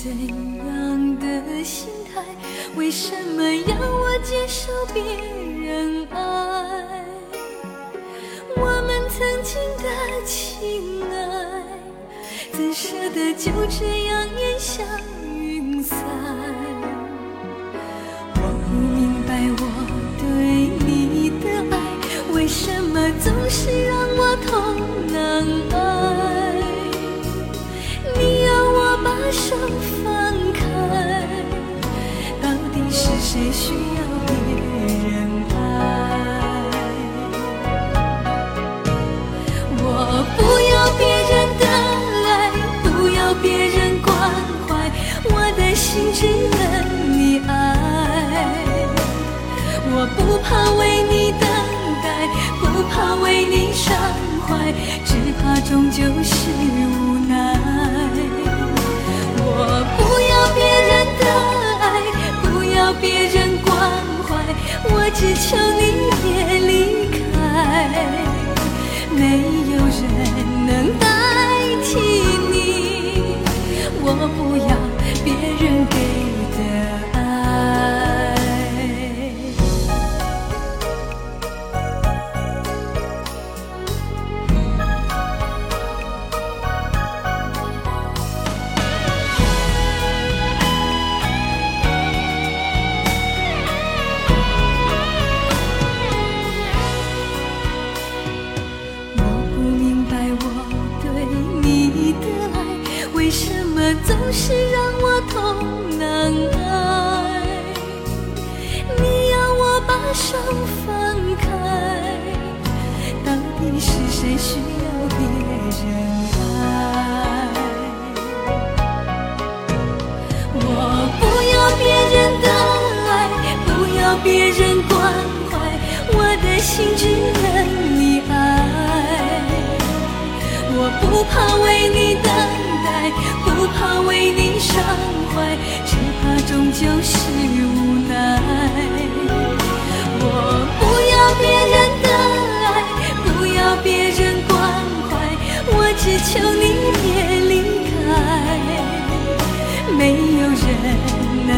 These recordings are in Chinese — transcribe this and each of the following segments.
怎样的心态？为什么要我接受别人爱？我们曾经的情爱，怎舍得就这样烟消不怕为你等待，不怕为你伤怀，只怕终究是无奈。我不要别人的爱，不要别人关怀，我只求你别离开。没有人能代替你，我不要别人给的爱。心只等你爱。我不怕为你等待，不怕为你伤怀，只怕终究是无奈。我不要别人的爱，不要别人关怀，我只求你别离开。没有人能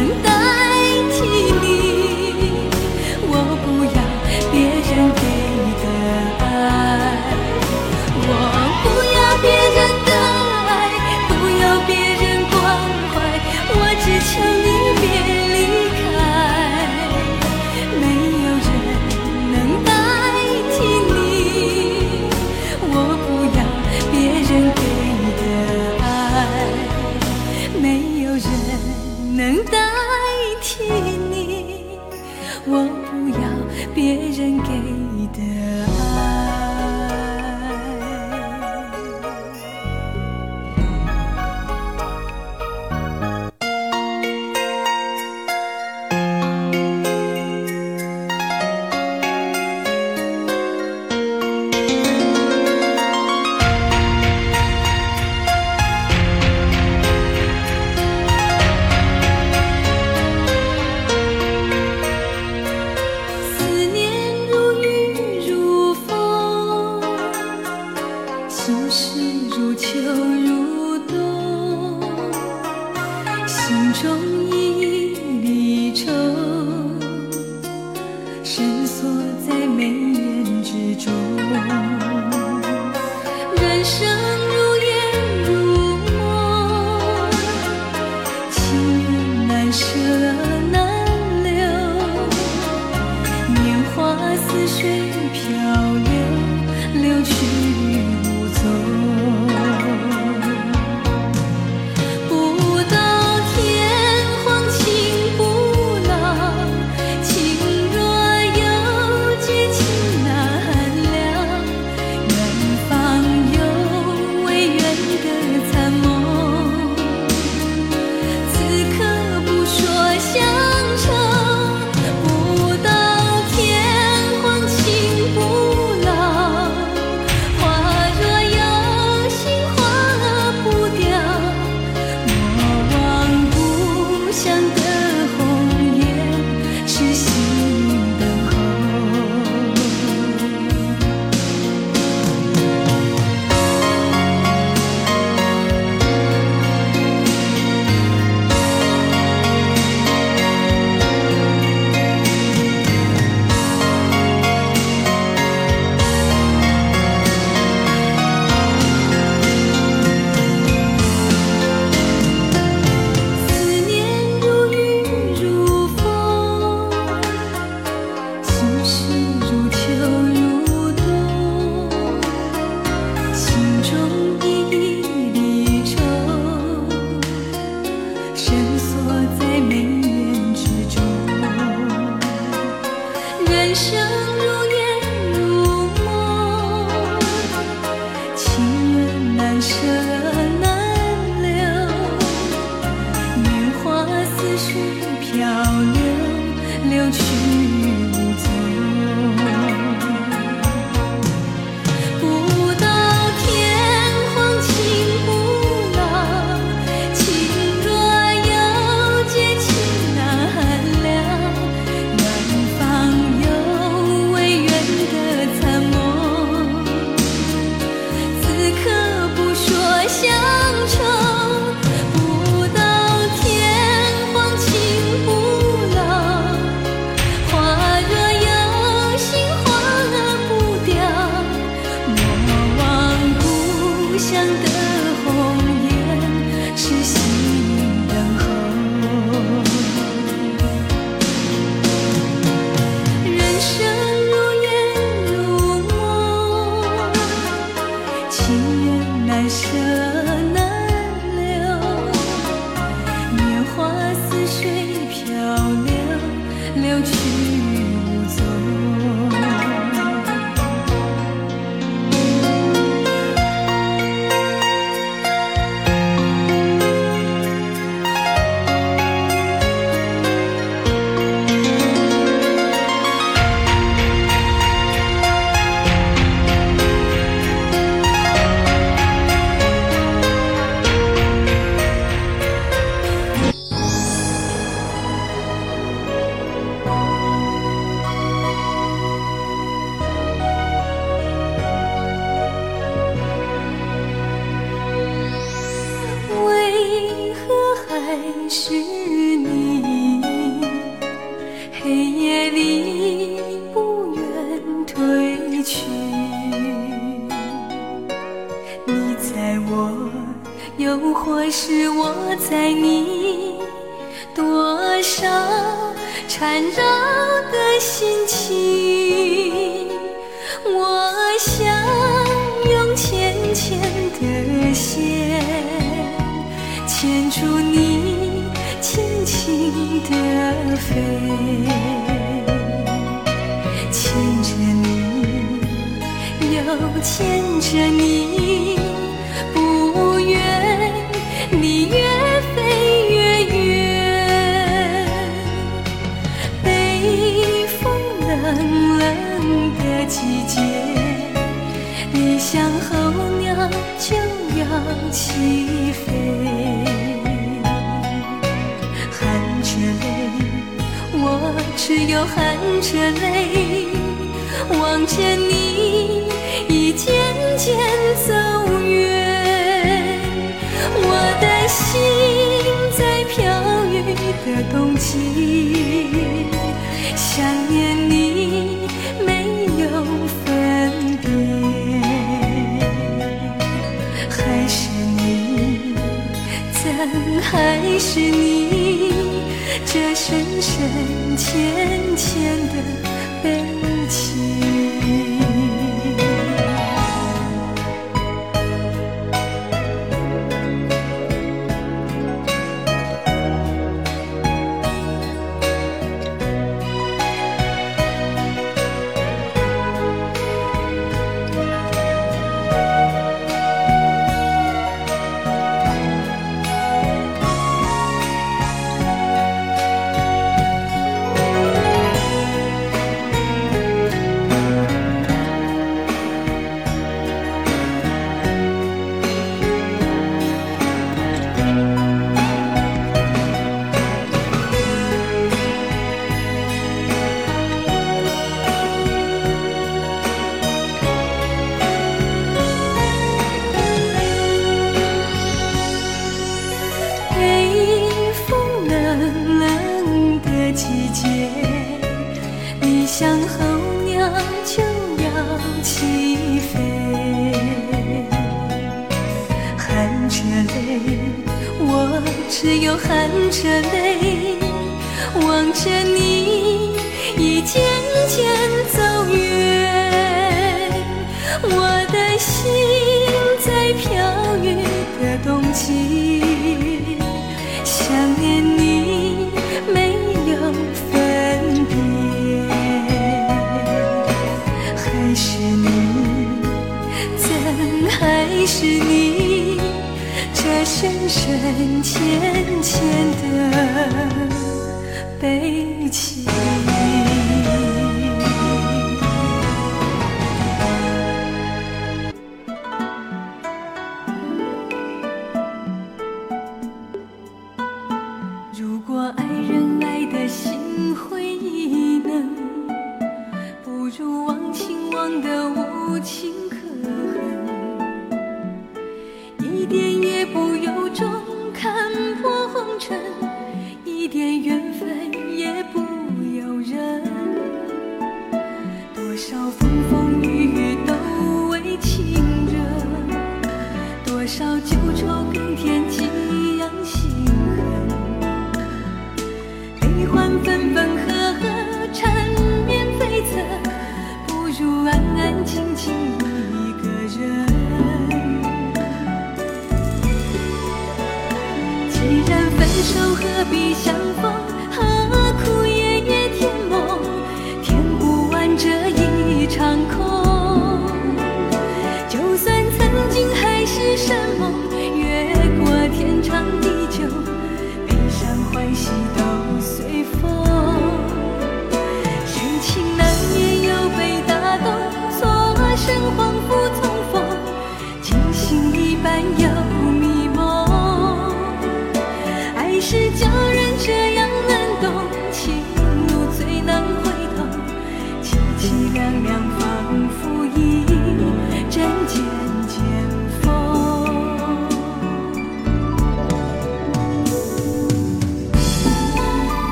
这深深浅浅的悲情。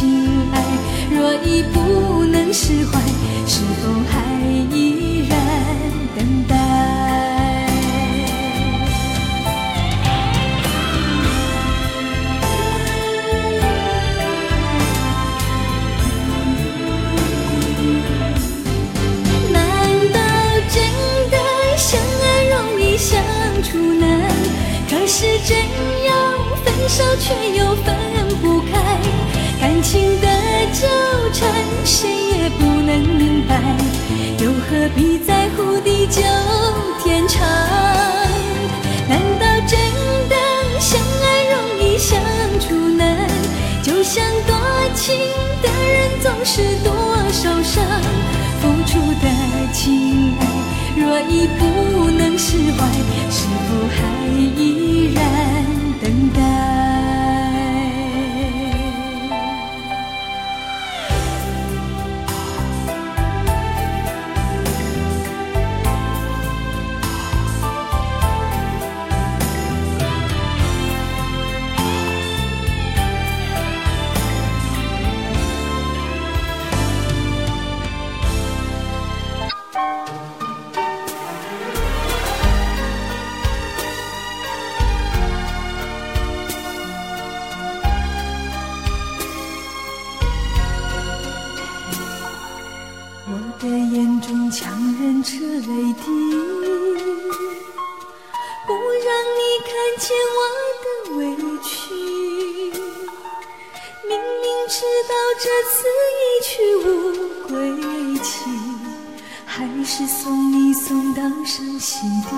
情爱若已不能释怀，是否还依然等待？难道真的相爱容易相处难？可是真要分手却又分。感情的纠缠，谁也不能明白，又何必在乎地久天长？难道真的相爱容易相处难？就像多情的人总是多受伤，付出的情爱若已不能释怀，是否还依然见我的委屈。明明知道这次一去无归期，还是送你送到伤心地。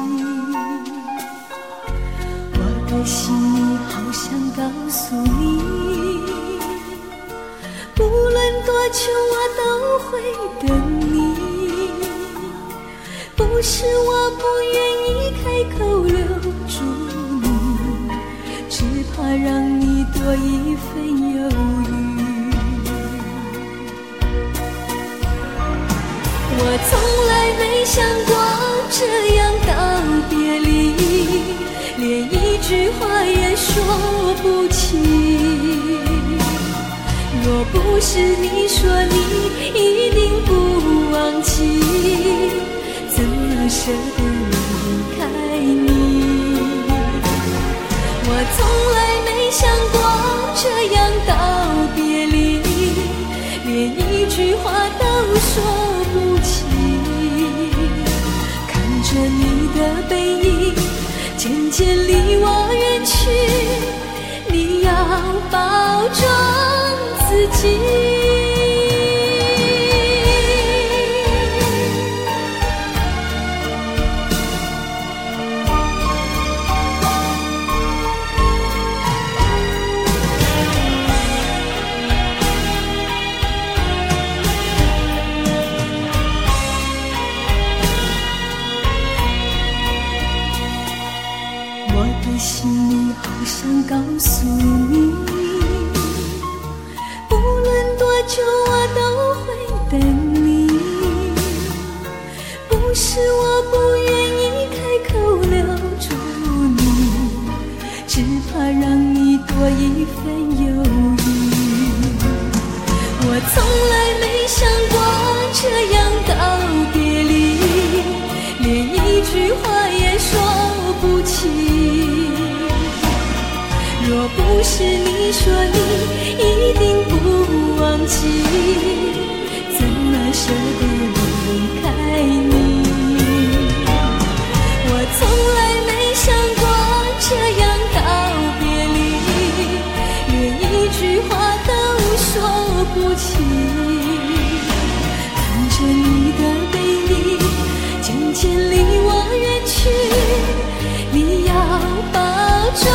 我的心里好想告诉你。无论多久，我都会等你。不是我不愿意开口留，怕让你多一分犹豫。我从来没想过这样道别离，连一句话也说不清。若不是你说你一定不忘记，怎么舍得离开你？我从来没想过这样道别离，连一句话都说不清。看着你的背影渐渐离我远去，你要保重。自己。若不是你说你一定不忘记，怎么舍得离开你？我从来没想过这样道别离，连一句话都说不清。看着你的背影渐渐离我远去，你要保重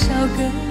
少个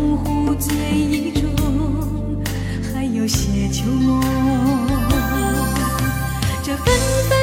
江湖醉意中，还有些旧梦。这分分。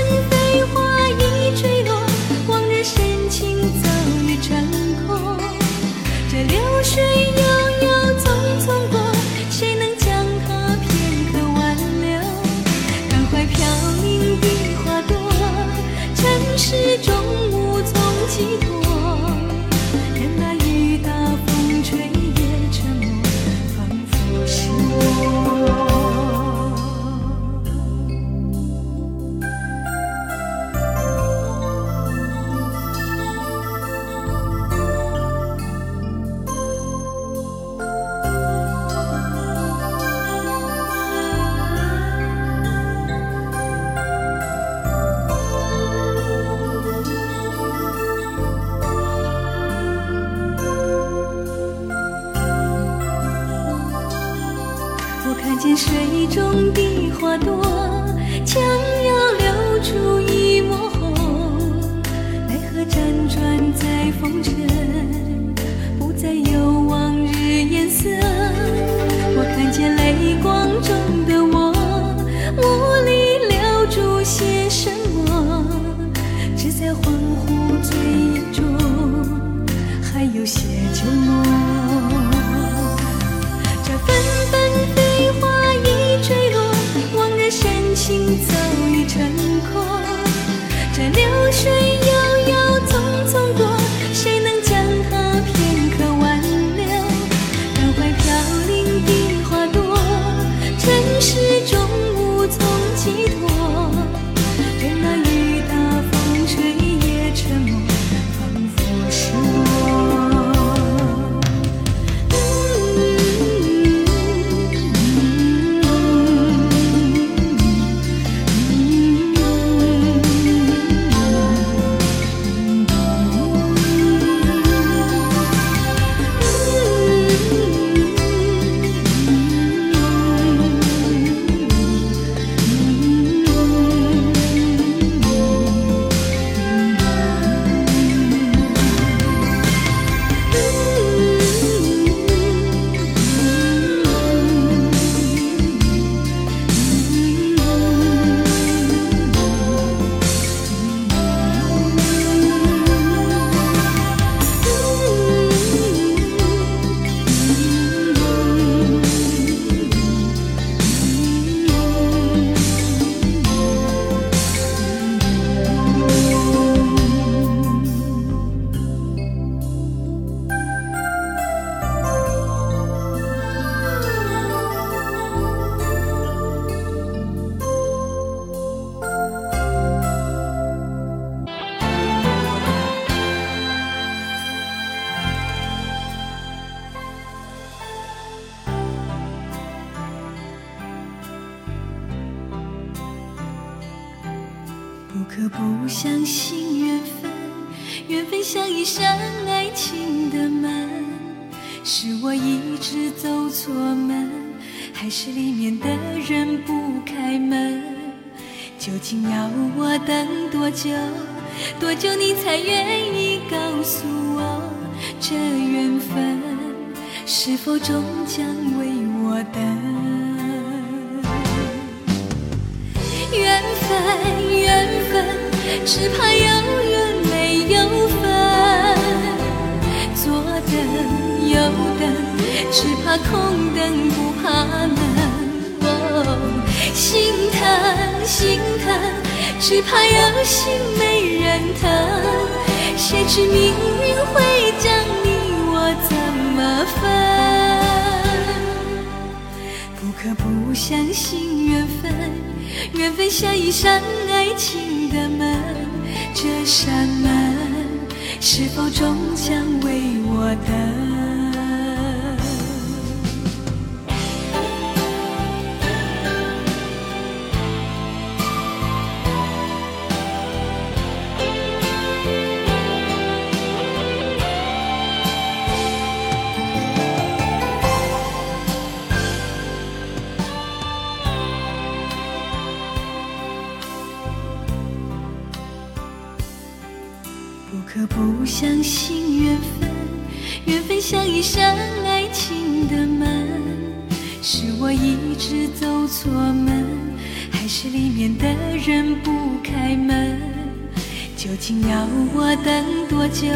竟要我等多久？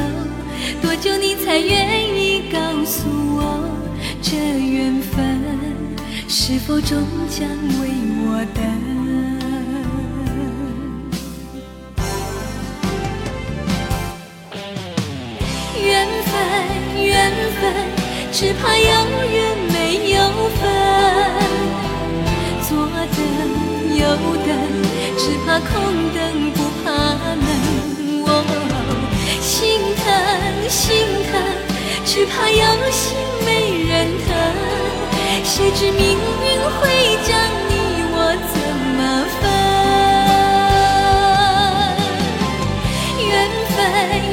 多久你才愿意告诉我，这缘分是否终将为我等？缘分，缘分，只怕有缘没有分，左等右等，只怕空。心疼只怕有心没人疼谁知命运会将你我怎么分缘分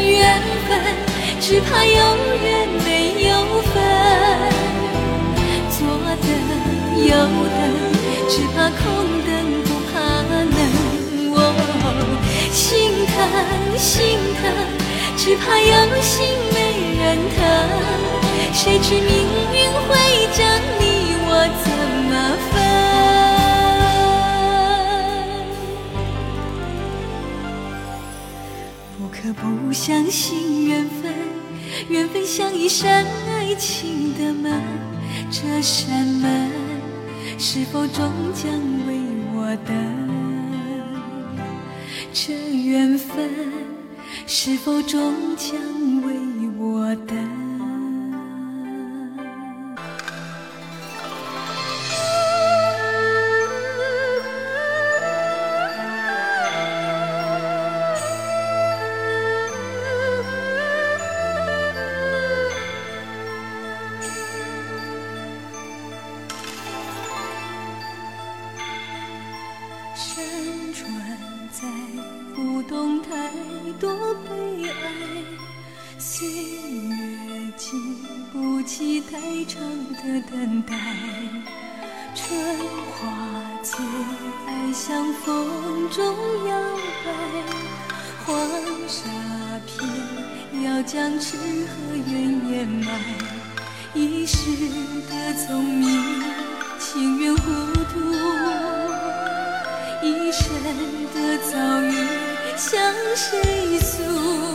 缘分只怕有缘没有分。左等右等只怕空等不怕冷。心疼心疼。只怕有心没人疼谁知命运会将你我怎么分？不可不相信缘分缘分像一扇爱情的门这扇门是否终将为我等？这缘分是否终将等待，春花最爱向风中摇摆，黄沙片要将痴和怨掩埋。一世的聪明，情愿糊涂，一生的遭遇，向谁诉？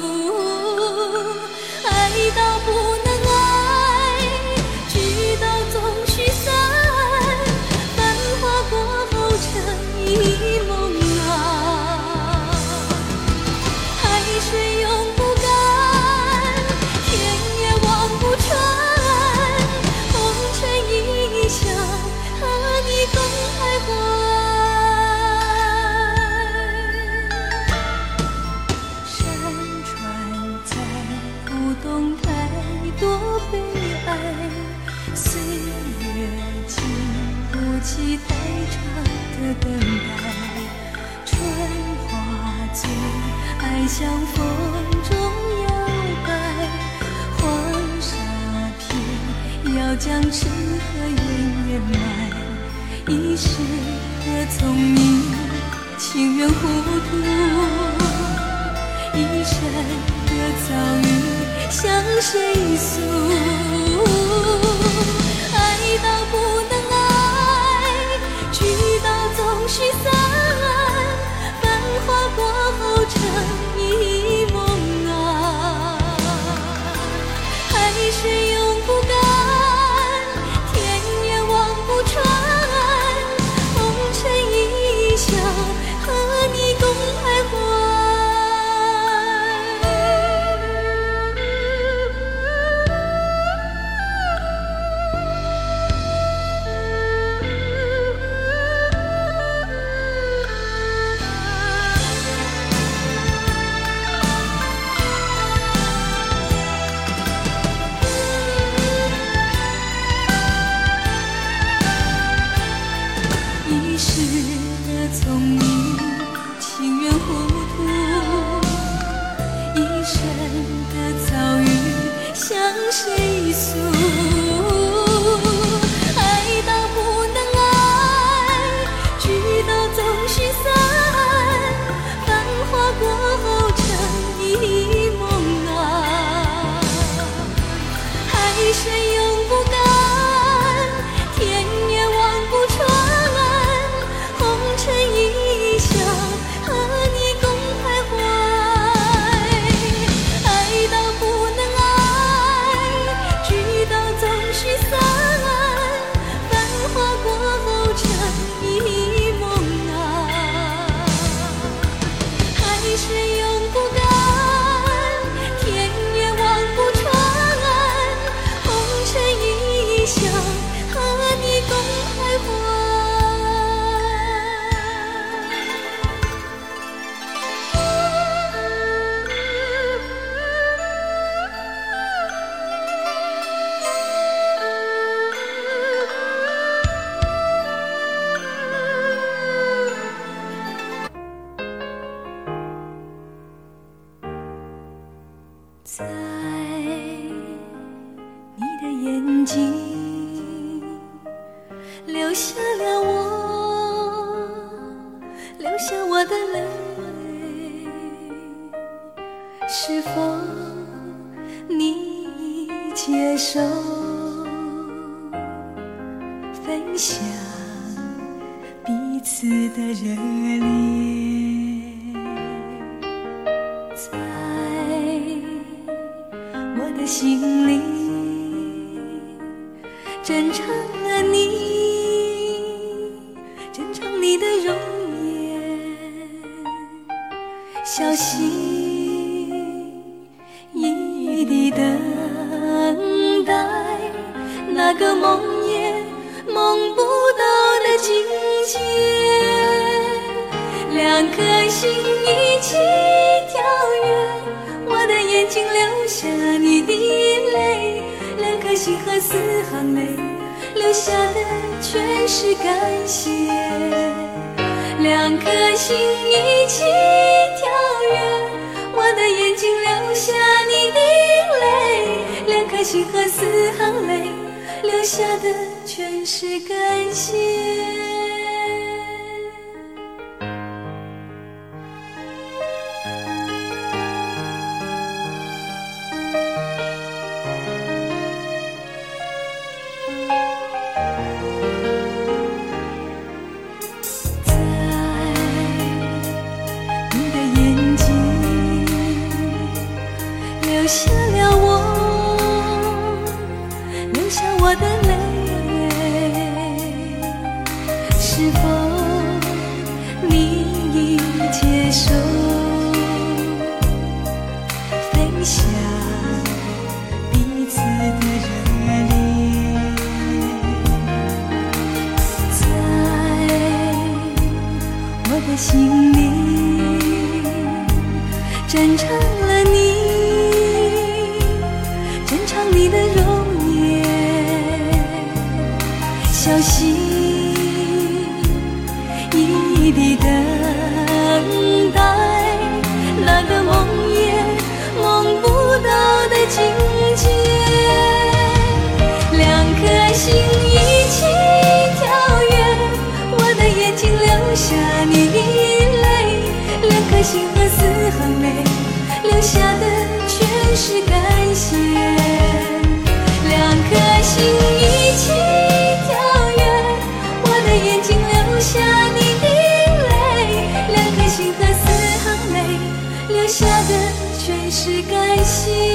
你。是感谢。两颗心一起跳跃我的眼睛流下你的泪两颗心和四行泪留下的全是感谢。是甘心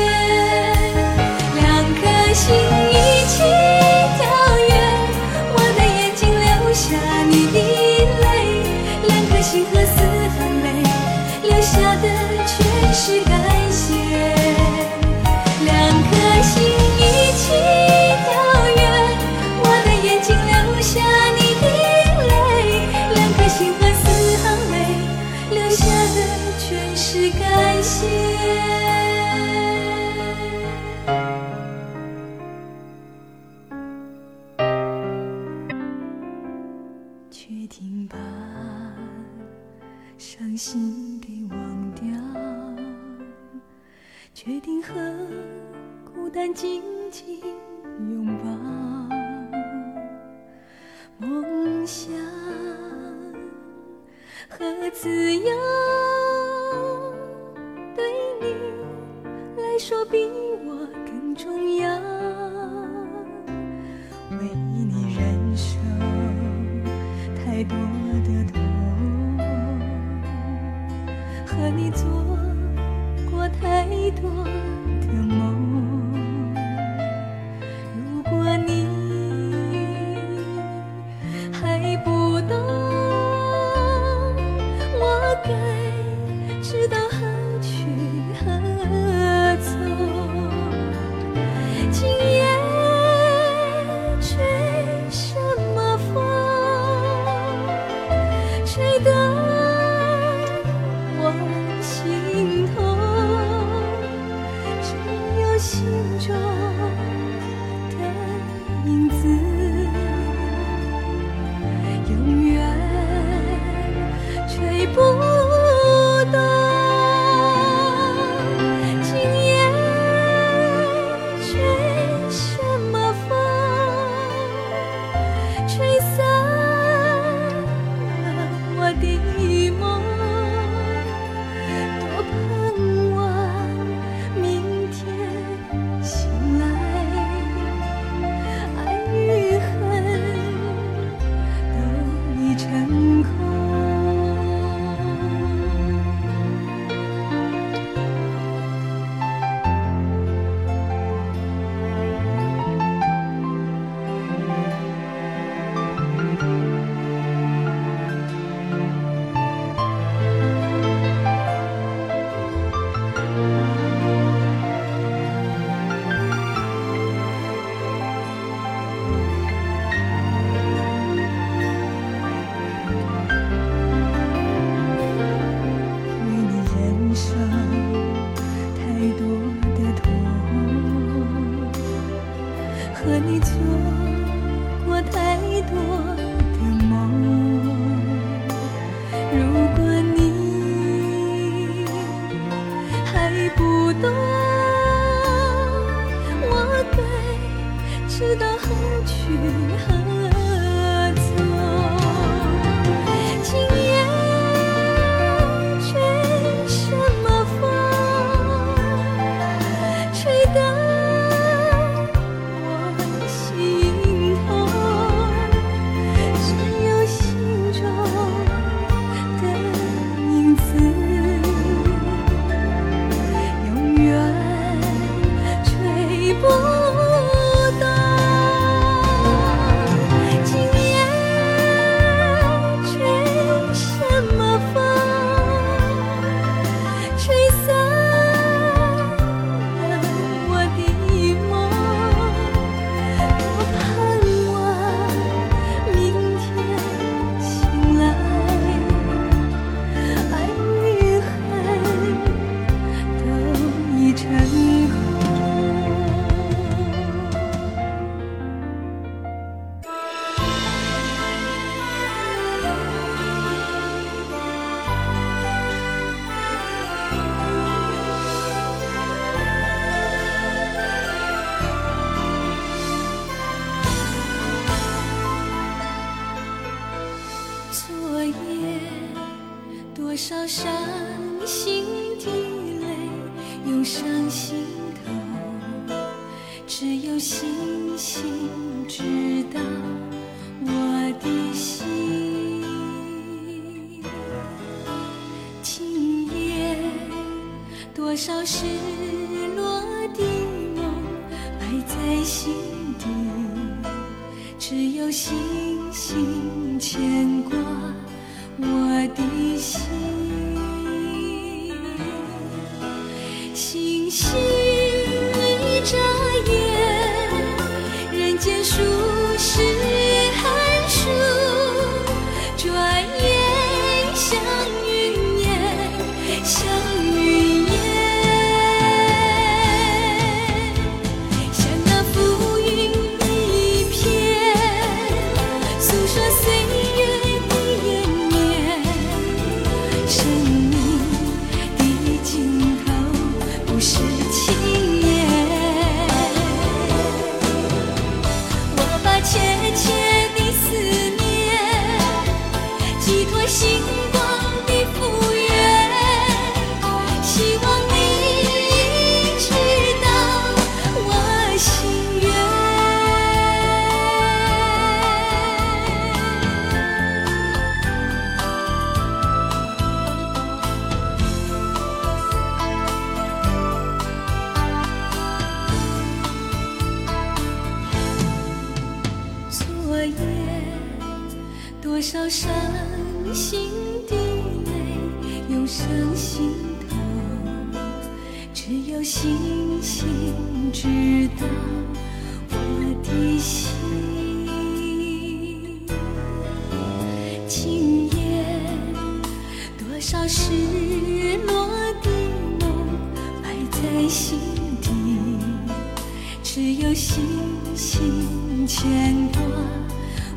星星牵挂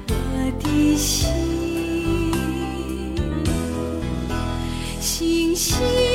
我的心，星星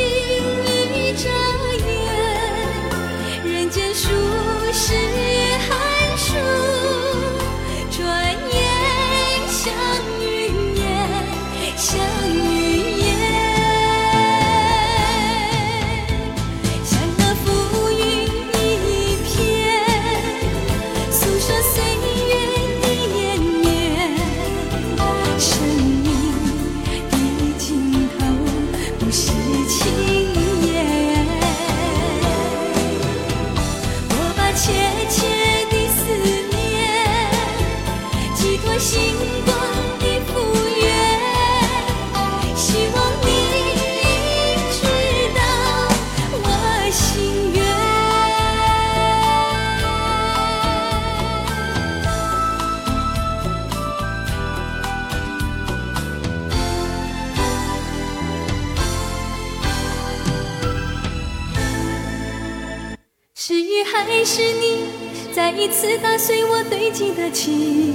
打碎我堆积的情？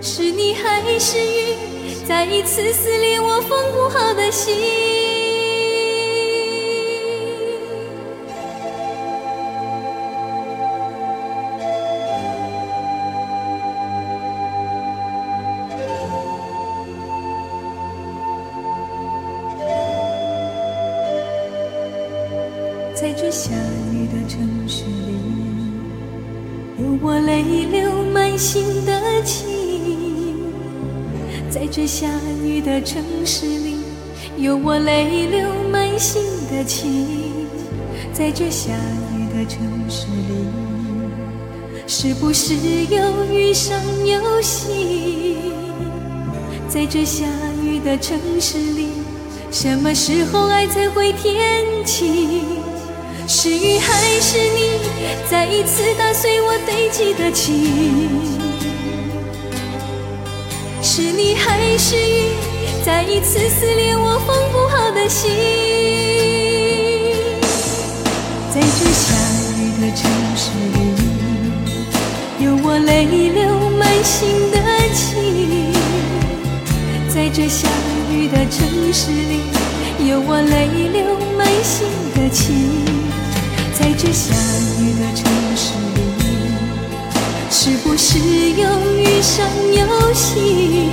是你还是雨，再一次撕裂我缝不好的心。城市里，有我泪流满心的情。在这下雨的城市里，是不是有遇上游戏？在这下雨的城市里，什么时候爱才会天晴？是雨还是你，再一次打碎我堆积的情？是你还是雨，再一次撕裂我缝不好的心？在这下雨的城市里，有我泪流满心的情。在这下雨的城市里，有我泪流满心的情。在这下雨的城市里，是不是又雨上有喜？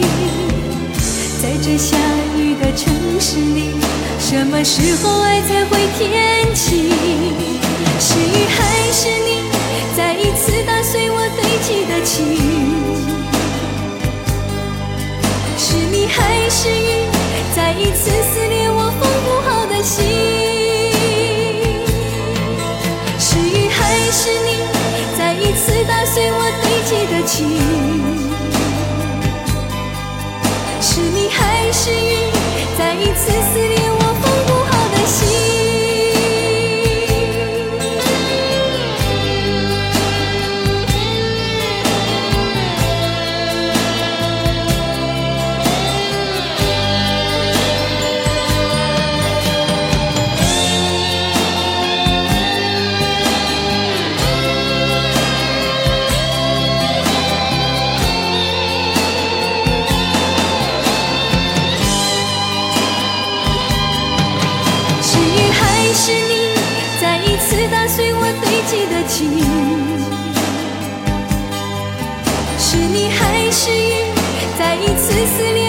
在这下雨的城市里，什么时候爱才会天晴？是雨还是你，再一次打碎我堆积的情？是你还是雨，再一次撕裂我缝不好的心？是雨还是你，再一次打碎我堆积的情？是你还是雨，再一次撕裂我缝不好的心。是你还是雨，再一次撕裂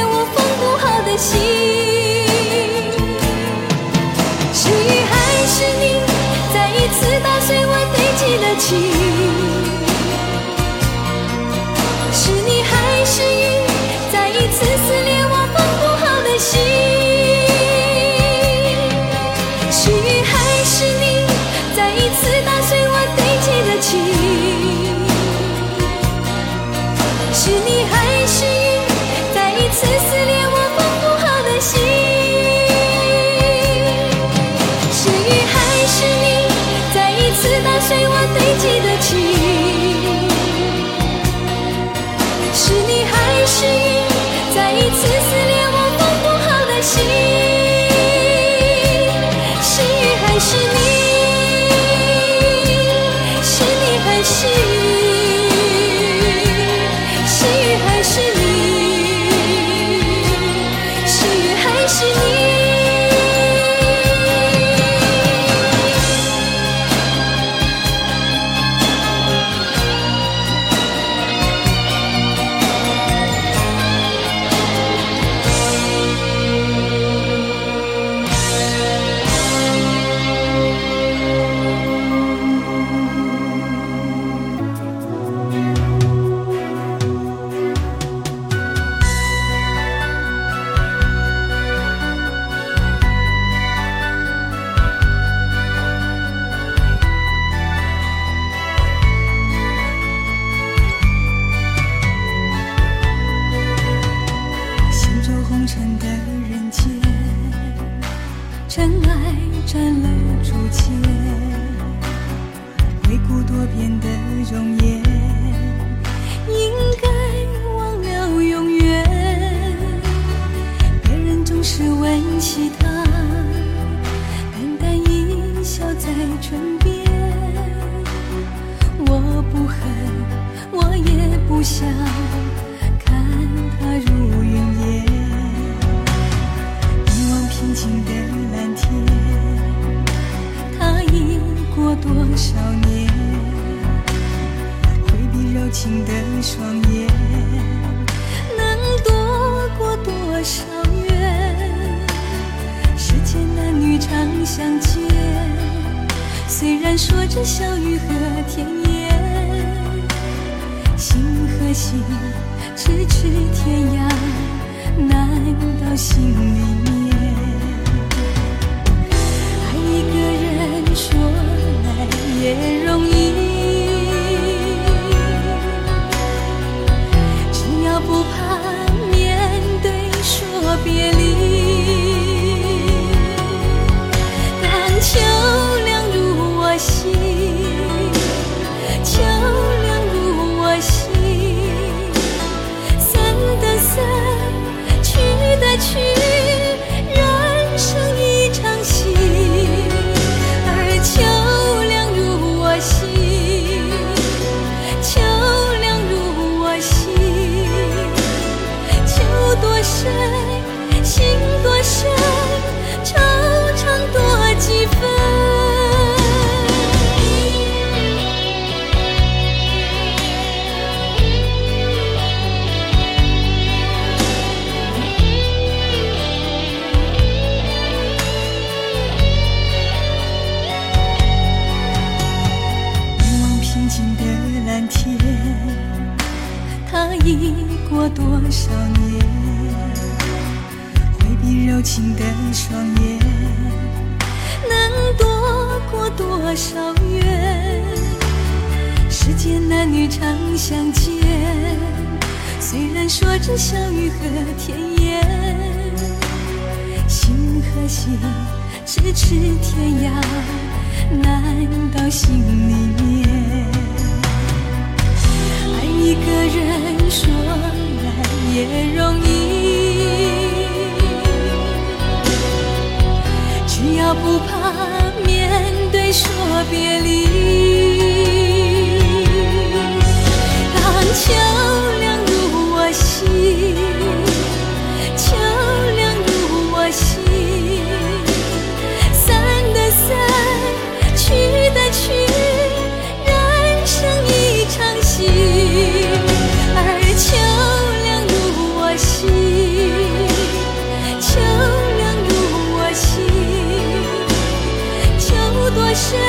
深，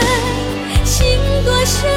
心多深，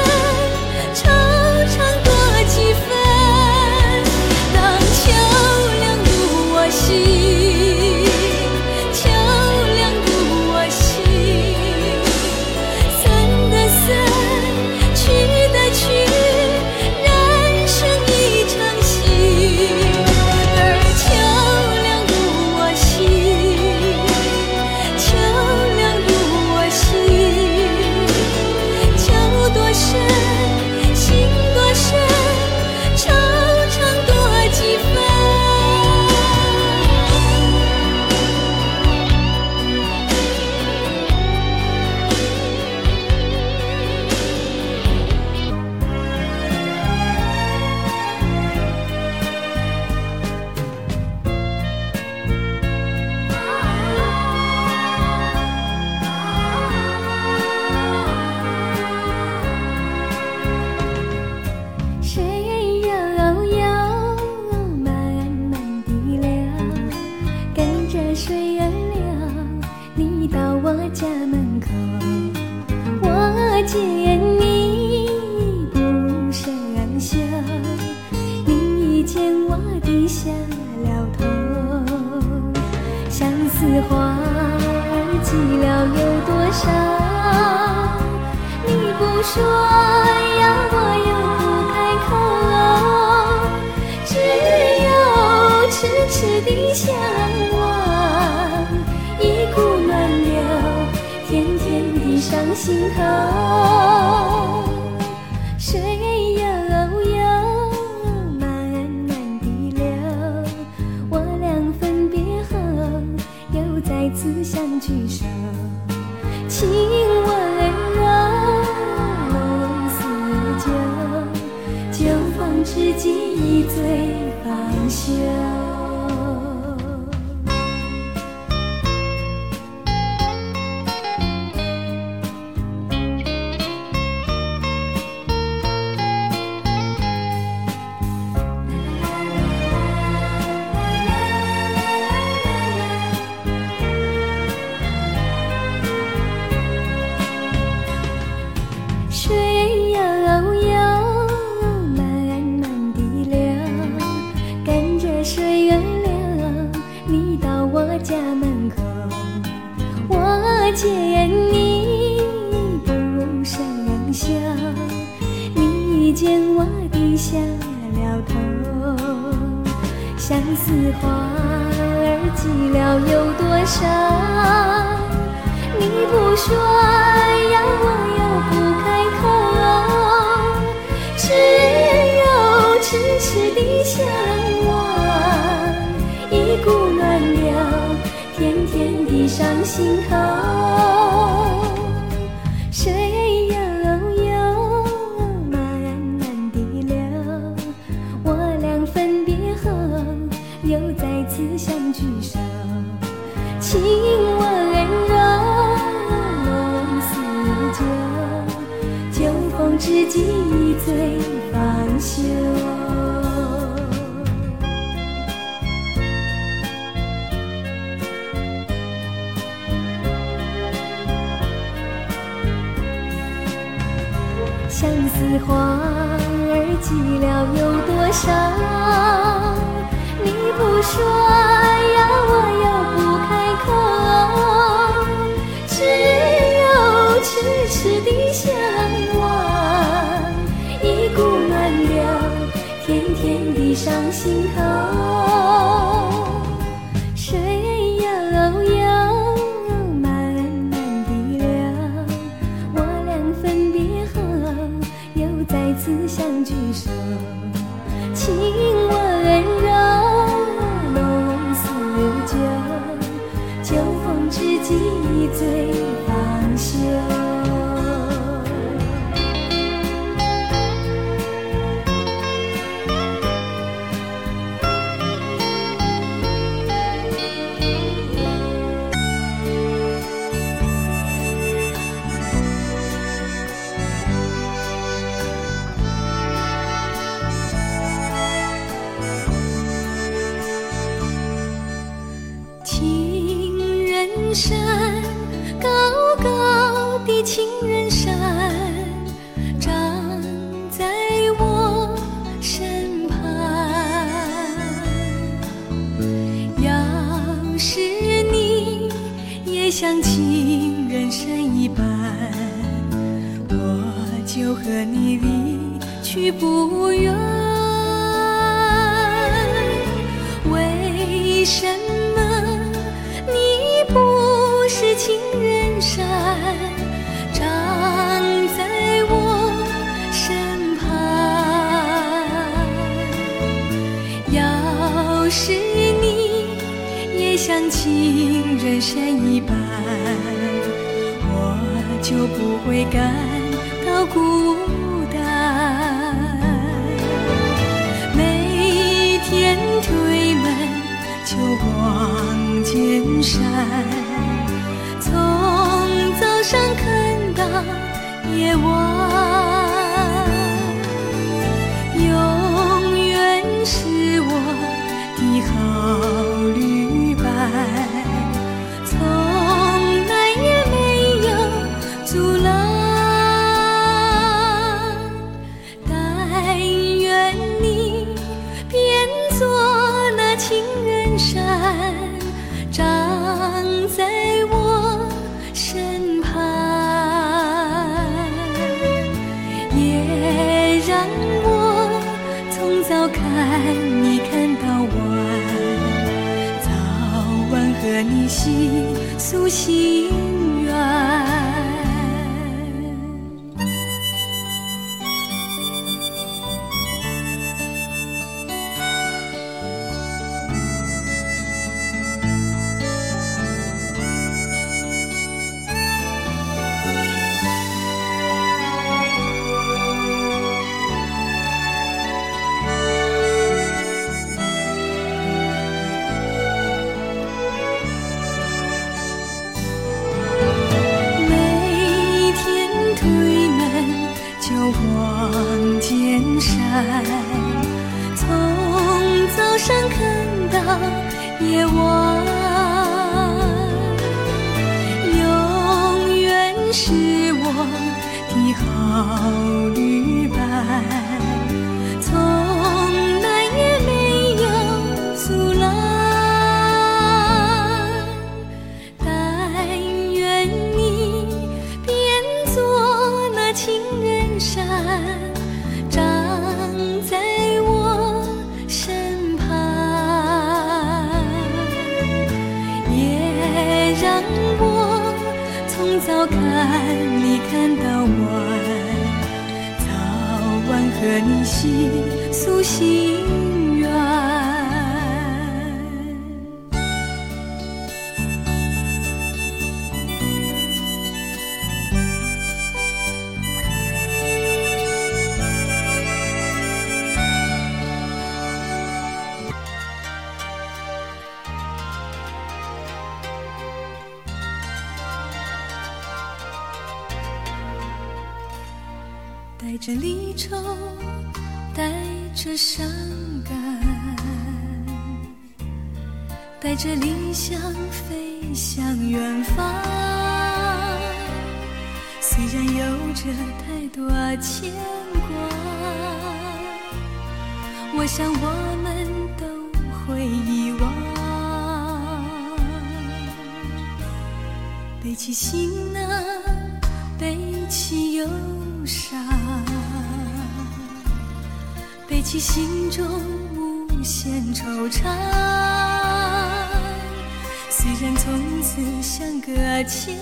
千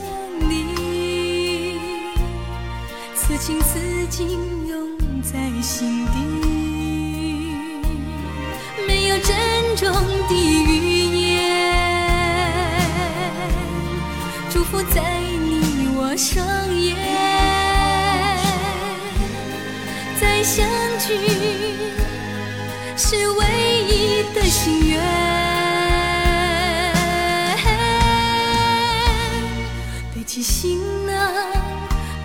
里，此情此景永在心底。没有珍重的语言，祝福在你我双眼，再相聚。是唯一的心愿，背起行囊，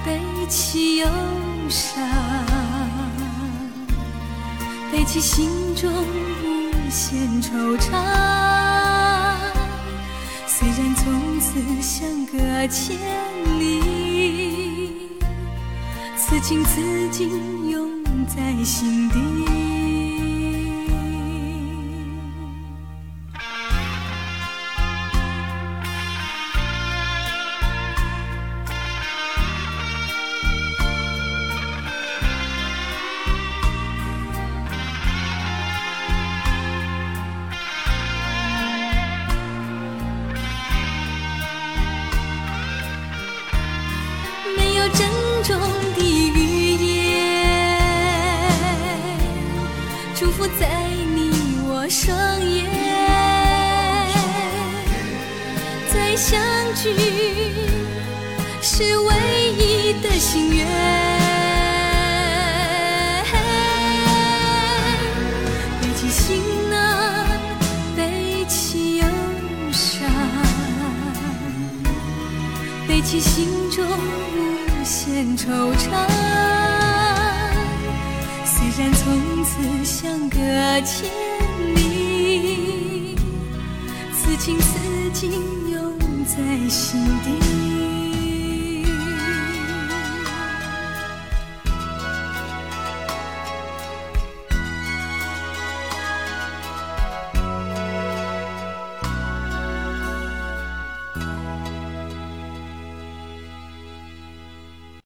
背起忧伤，背起心中无限惆怅。虽然从此相隔千里，此情此景永在心底。